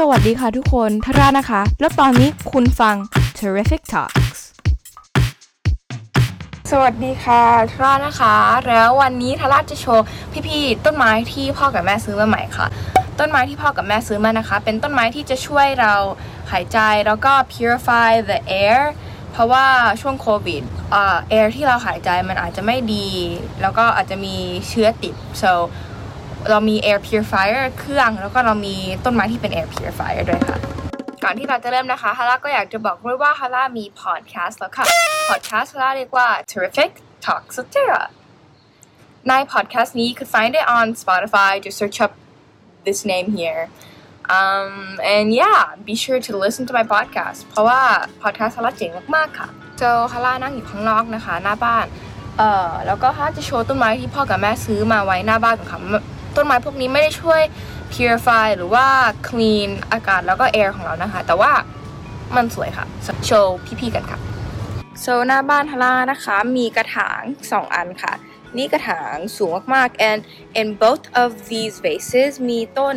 สวัสดีค่ะทุกคนทาร่านะคะ แล้วตอนนี้คุณฟัง Terrific Talks สวัสดีค่ะทาร่านะคะ แล้ววันนี้ทาร่าจะโชว์พี่ๆต้นไม้ที่พ่อกับแม่ซื้อมาใหม่ค่ะ ต้นไม้ที่พ่อกับแม่ซื้อมานะคะ เป็นต้นไม้ที่จะช่วยเราหายใจแล้วก็ purify the air เพราะว่าช่วงโควิดอ่า air ที่เราหายใจมันอาจจะไม่ดี แล้วก็อาจจะมีเชื้อติด so เรามี air purifier เครื่อง แล้วก็เรามีต้นไม้ที่เป็น air purifier ด้วยค่ะ ก่อนที่เราจะเริ่มนะคะฮาร่าก็อยากจะบอกด้วยว่าฮาร่ามี podcast แล้วค่ะ podcast ฮาร่าเรียกว่า terrific talk s t e r a ใน podcast นี้ you could find it on Spotify just search up this name here um and yeah be sure to listen to my podcast เพราะว่า podcast ฮาร่าเจ๋งมากๆค่ะ so ฮาร่านั่งอยู่ข้างนอกนะคะ หน้าบ้านเอ่อแล้วก็ฮาร่าจะโชว์ต้นไม้ที่พ่อกับแม่ซื้อมาไว้หน้าบ้านของค่ะ ต้นไม้พวกนี้ไม่ได้ช่วย purify หรือว่า clean อากาศแล้วก็ air ของเรานะคะ แต่ว่ามันสวยค่ะ โชว์พี่ๆกันค่ะ โซหน้าบ้านฮาร่านะคะ มีกระถาง 2 อันค่ะ นี่กระถางสูงมากๆ and in both of these vases มีต้น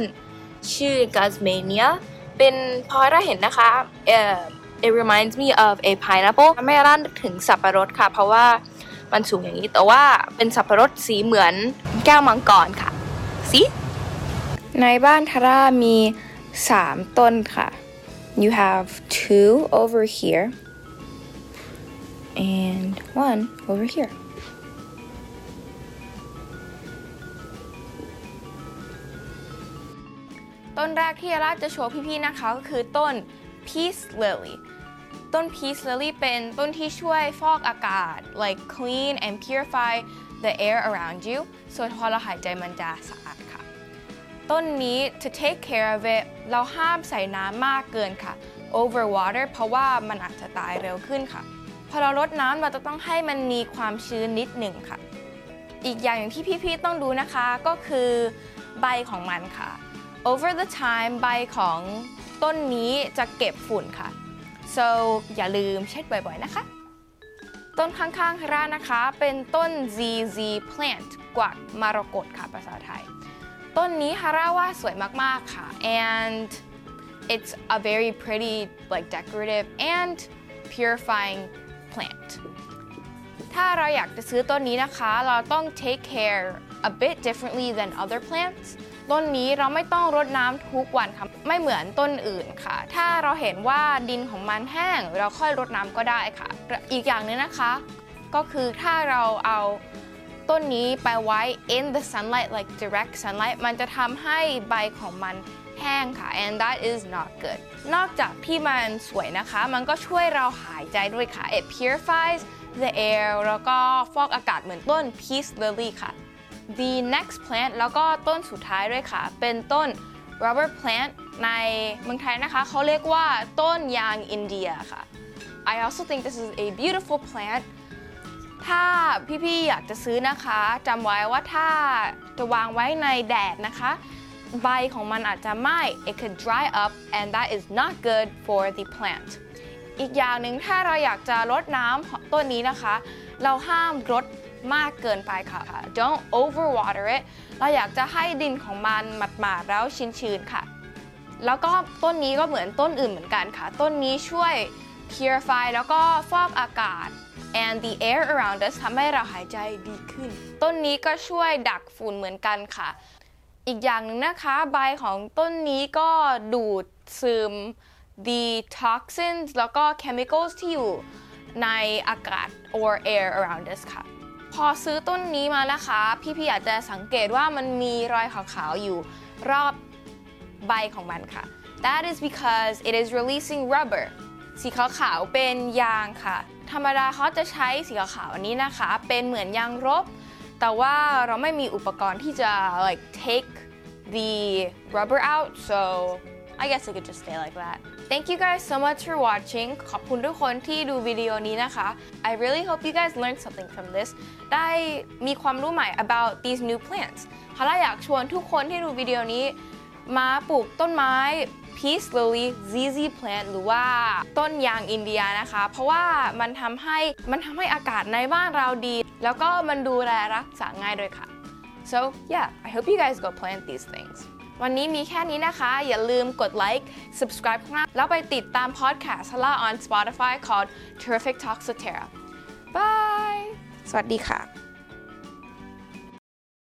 ชื่อ Gazmania เป็นพอเราเห็นนะคะเอ่อ it reminds me of a pineapple ทำให้ฮาร่านถึงสับปะรดค่ะ เพราะว่ามันสูงอย่างนี้ แต่ว่าเป็นสับปะรดสีเหมือนแก้วมังกรค่ะ สิในบ้านทาร่ามี 3 ต้นค่ะ you have two over here and one over here ต้นแรกที่ราจะโชว์พี่ๆนะคะก็คือต้น peace lily ต้น peace lily เป็นต้นที่ช่วยฟอกอากาศ like clean and purify the air around you ส่วนพอเราหายใจมันจะสะอาดค่ะ ต้นนี้ to take care of it เราห้ามใส่น้ำมากเกินค่ะ over water เพราะว่ามันอาจจะตายเร็วขึ้นค่ะ พอเราลดน้ำเราจะต้องให้มันมีความชื้นนิดหนึ่งค่ะ อีกอย่างที่พี่ๆต้องดูนะคะก็คือใบของมันค่ะ over the time ใบของต้นนี้จะเก็บฝุ่นค่ะ so อย่าลืมเช็ดบ่อยๆนะคะ ต้นข้างๆคาร่านะคะ เป็นต้น ZZ plant กวักมรกตค่ะภาษาไทย ต้นนี้ฮาร่าว่าสวยมากๆค่ะ and it's a very pretty like decorative and purifying plant ถ้าเราอยากจะซื้อต้นนี้นะคะ เราต้อง take care a bit differently than other plants ต้นนี้เราไม่ต้องรดน้ำทุกวันค่ะไม่เหมือนต้นอื่นค่ะ ถ้าเราเห็นว่าดินของมันแห้ง เราค่อยรดน้ำก็ได้ค่ะ อีกอย่างนึงนะคะ ก็คือถ้าเราเอาต้นนี้ไปไว้ in the sunlight like direct sunlight มันจะทำให้ใบของมันแห้งค่ะ and that is not good นอกจากที่มันสวยนะคะ มันก็ช่วยเราหายใจด้วยค่ะ it purifies the air แล้วก็ฟอกอากาศเหมือนต้น peace lily ค่ะ the next plant แล้วก็ต้นสุดท้ายด้วยค่ะ เป็นต้น rubber plant ในเมืองไทยนะคะเขาเรียกว่าต้นยางอินเดียค่ะ I also think this is a beautiful plant ถ้าพี่ๆอยากจะซื้อนะคะจำไว้ว่าถ้าจะวางไว้ในแดดนะคะ ใบของมันอาจจะไหม้ it could dry up and that is not good for the plant อีกอย่างหนึ่งถ้าเราอยากจะรดน้ำต้นนี้นะคะ เราห้ามรด มากเกินไปค่ะ don't overwater it เราอยากจะให้ดินของมันหมาดๆแล้วชื้นๆค่ะ แล้วก็ต้นนี้ก็เหมือนต้นอื่นเหมือนกันค่ะ ต้นนี้ช่วย purify แล้วก็ฟอกอากาศ and the air around us ทำให้เราหายใจดีขึ้น ต้นนี้ก็ช่วยดักฝุ่นเหมือนกันค่ะ อีกอย่างหนึ่งนะคะ ใบของต้นนี้ก็ดูดซึม the toxins แล้วก็ chemicals ที่อยู่ในอากาศ or air around us ค่ะ พอซื้อต้นนี้มานะคะ พี่ๆอาจจะสังเกตว่ามันมีรอยขาวๆอยู่รอบใบของมันค่ะ That is because it is releasing rubber สีขาวๆเป็นยางค่ะ ธรรมดาเขาจะใช้สีขาวๆอันนี้นะคะ เป็นเหมือนยางรบ แต่ว่าเราไม่มีอุปกรณ์ที่จะ like take the rubber out so I guess it could just stay like that Thank you guys so much for watching ขอบคุณทุกคนที่ดูวิดีโอนี้นะคะ I really hope you guys learned something from this ได้มีความรู้ใหม่ about these new plants ฮาร่าอยากชวนทุกคนที่ดูวิดีโอนี้ มาปลูกต้นไม้ Peace Lily ZZ Plant หรือว่าต้นยางอินเดียนะคะ เพราะว่ามันทำให้มันทำให้อากาศในบ้านเราดี แล้วก็มันดูแลรักษาง่ายด้วยค่ะ so yeah I hope you guys go plant these things วันนี้มีแค่นี้นะคะ อย่าลืมกดไลค์ subscribe ข้างล่างแล้วไปติดตาม podcast ฮาร่า on Spotify called Terrific Talks with Tara Bye สวัสดีค่ะ